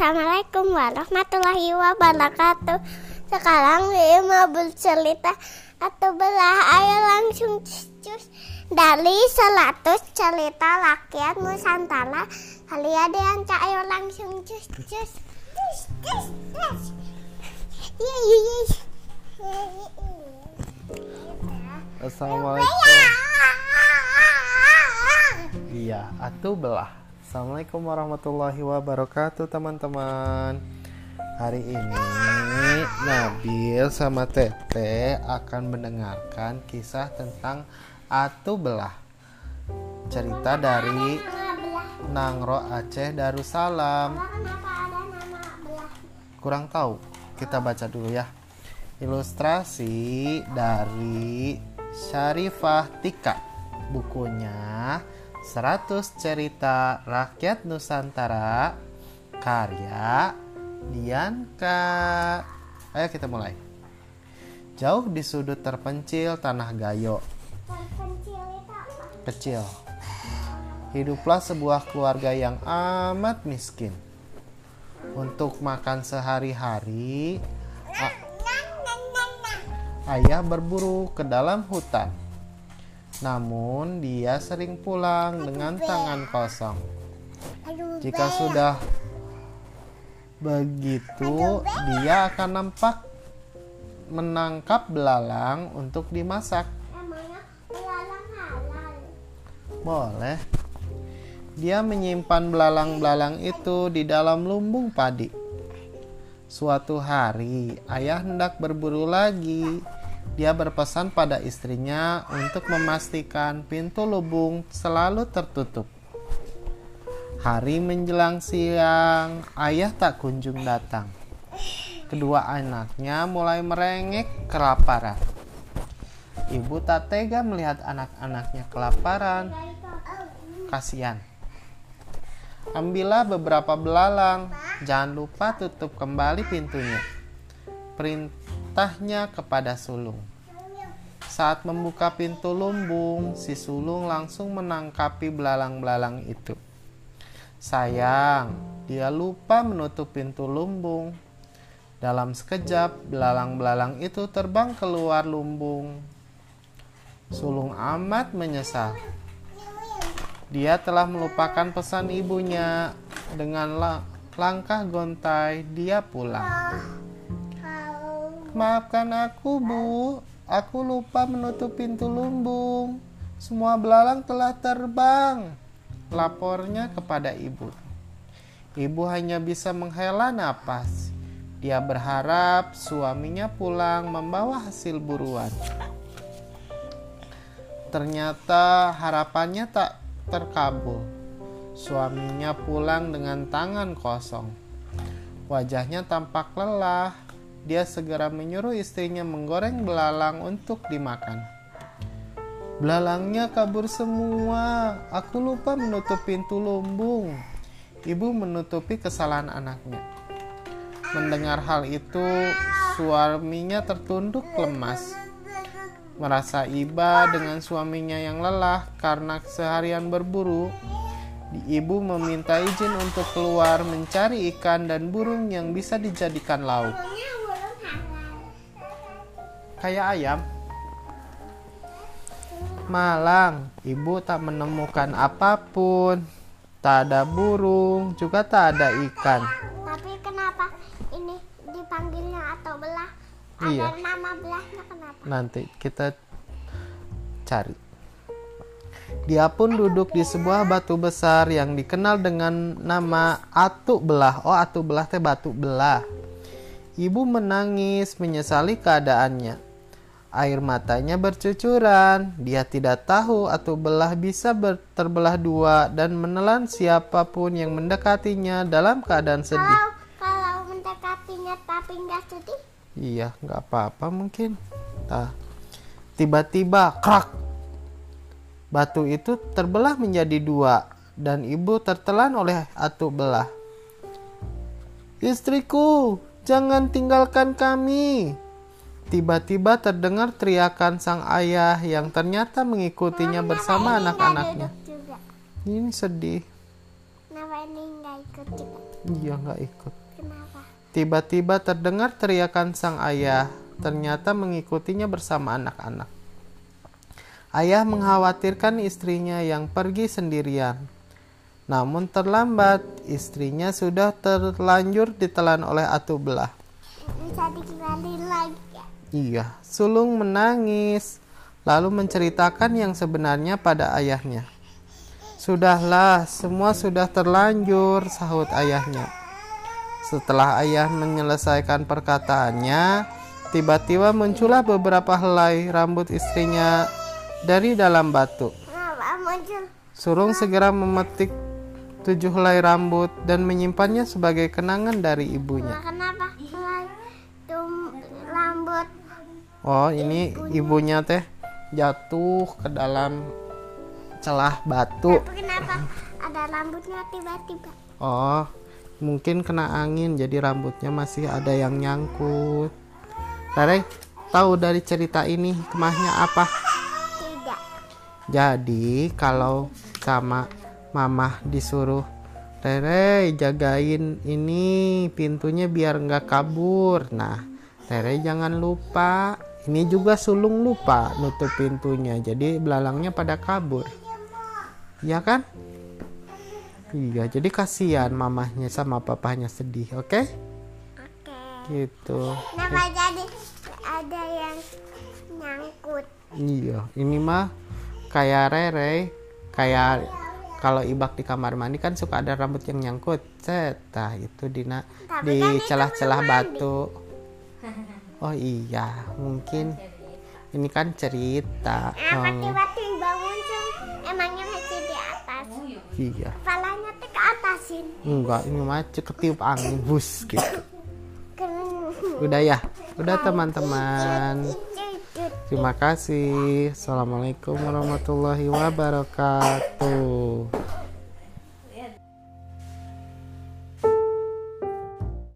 Assalamualaikum warahmatullahi wabarakatuh. Sekarang Bima bercerita atau belah ayo langsung cus dari 100 cerita rakyat Nusantara. Kali ada yang cak ayo langsung cus cus cus cus cus. Iya iya iya. Assalamualaikum. Iya, atuh belah. Assalamualaikum warahmatullahi wabarakatuh, teman-teman. Hari ini Nabil sama Tete akan mendengarkan kisah tentang atu belah. Cerita dari Nangro Aceh Darussalam. Kurang tahu. Kita baca dulu ya. Ilustrasi dari Syarifah Tika. Bukunya 100 Cerita Rakyat Nusantara karya Dianka. Ayo kita mulai. Jauh di sudut terpencil tanah Gayo, Terpencil itu apa? kecil. Hiduplah sebuah keluarga yang amat miskin. Untuk makan sehari-hari, a- ayah berburu ke dalam hutan. Namun dia sering pulang dengan tangan kosong. Aduh, Jika sudah begitu, dia akan nampak menangkap belalang untuk dimasak. Boleh. Dia menyimpan belalang-belalang itu di dalam lumbung padi. Suatu hari, ayah hendak berburu lagi. Dia berpesan pada istrinya untuk memastikan pintu lubung selalu tertutup. Hari menjelang siang, ayah tak kunjung datang. Kedua anaknya mulai merengek kelaparan. Ibu tak tega melihat anak-anaknya kelaparan. Kasihan. Ambillah beberapa belalang. Jangan lupa tutup kembali pintunya. Perintahnya kepada sulung. Saat membuka pintu lumbung, si sulung langsung menangkapi belalang-belalang itu. Sayang, dia lupa menutup pintu lumbung. Dalam sekejap, belalang-belalang itu terbang keluar lumbung. Sulung amat menyesal. Dia telah melupakan pesan ibunya. Dengan la- langkah gontai, dia pulang. Maafkan aku, Bu. Aku lupa menutup pintu lumbung. Semua belalang telah terbang. Lapornya kepada ibu. Ibu hanya bisa menghela napas. Dia berharap suaminya pulang membawa hasil buruan. Ternyata harapannya tak terkabul. Suaminya pulang dengan tangan kosong. Wajahnya tampak lelah. Dia segera menyuruh istrinya menggoreng belalang untuk dimakan. Belalangnya kabur semua. Aku lupa menutup pintu lumbung. Ibu menutupi kesalahan anaknya. Mendengar hal itu, suaminya tertunduk lemas. Merasa iba dengan suaminya yang lelah karena seharian berburu, ibu meminta izin untuk keluar mencari ikan dan burung yang bisa dijadikan lauk. Kayak ayam. Malang, ibu tak menemukan apa pun. Tak ada burung, juga tak ada ikan. Tapi kenapa ini dipanggilnya atau belah? Iya. Ada nama belahnya kenapa? Nanti kita cari. Dia pun duduk di sebuah batu besar yang dikenal dengan nama Atuk Belah. Oh, Atuk Belah teh batu belah. Ibu menangis menyesali keadaannya. Air matanya bercucuran. Dia tidak tahu Atuk Belah bisa terbelah dua dan menelan siapa pun yang mendekatinya dalam keadaan sedih. Kalau kalau mendekatinya tapi nggak sedih, Iya, nggak apa-apa mungkin. Nah, tiba-tiba krak. Batu itu terbelah menjadi dua dan ibu tertelan oleh atu belah. Istriku, jangan tinggalkan kami. Tiba-tiba terdengar teriakan sang ayah yang ternyata mengikutinya bersama anak-anaknya. Ini sedih. Kenapa ini nggak ikut juga. Iya nggak ikut. Kenapa? Tiba-tiba terdengar teriakan sang ayah, ternyata mengikutinya bersama anak-anak. Ayah mengkhawatirkan istrinya yang pergi sendirian. Namun terlambat, istrinya sudah terlanjur ditelan oleh atu belah. Iya, sulung menangis, lalu menceritakan yang sebenarnya pada ayahnya. Sudahlah, semua sudah terlanjur, sahut ayahnya. Setelah ayah menyelesaikan perkataannya, tiba-tiba muncullah beberapa helai rambut istrinya dari dalam batu. Surung segera memetik tujuh helai rambut dan menyimpannya sebagai kenangan dari ibunya. Kenapa? Helai rambut Oh, ini ibunya teh jatuh ke dalam celah batu. Tapi kenapa ada rambutnya tiba-tiba? Oh, mungkin kena angin jadi rambutnya masih ada yang nyangkut. Rere, tahu dari cerita ini kemahnya apa? Tidak. Jadi kalau sama mamah disuruh Rere jagain ini pintunya biar nggak kabur. Nah, Rere jangan lupa. Ini juga sulung lupa nutup pintunya. Jadi belalangnya pada kabur. Ya kan? Iya, jadi kasihan mamahnya sama papahnya sedih, oke? Oke. Gitu. Kenapa jadi ada yang nyangkut? Iya, ini mah kayak Rere, kayak kalau ibak di kamar mandi kan suka ada rambut yang nyangkut. Set, nah itu dina Tapi di kan celah-celah belum mandi. batu. Oh iya, mungkin ini kan cerita. Kenapa Oh, tiba-tiba muncul? Emangnya masih di atas? iya. Kepalanya tuh ke atasin. Enggak, ini mah ketiup angin bus gitu. Udah ya, udah teman-teman. Terima kasih. Assalamualaikum warahmatullahi wabarakatuh.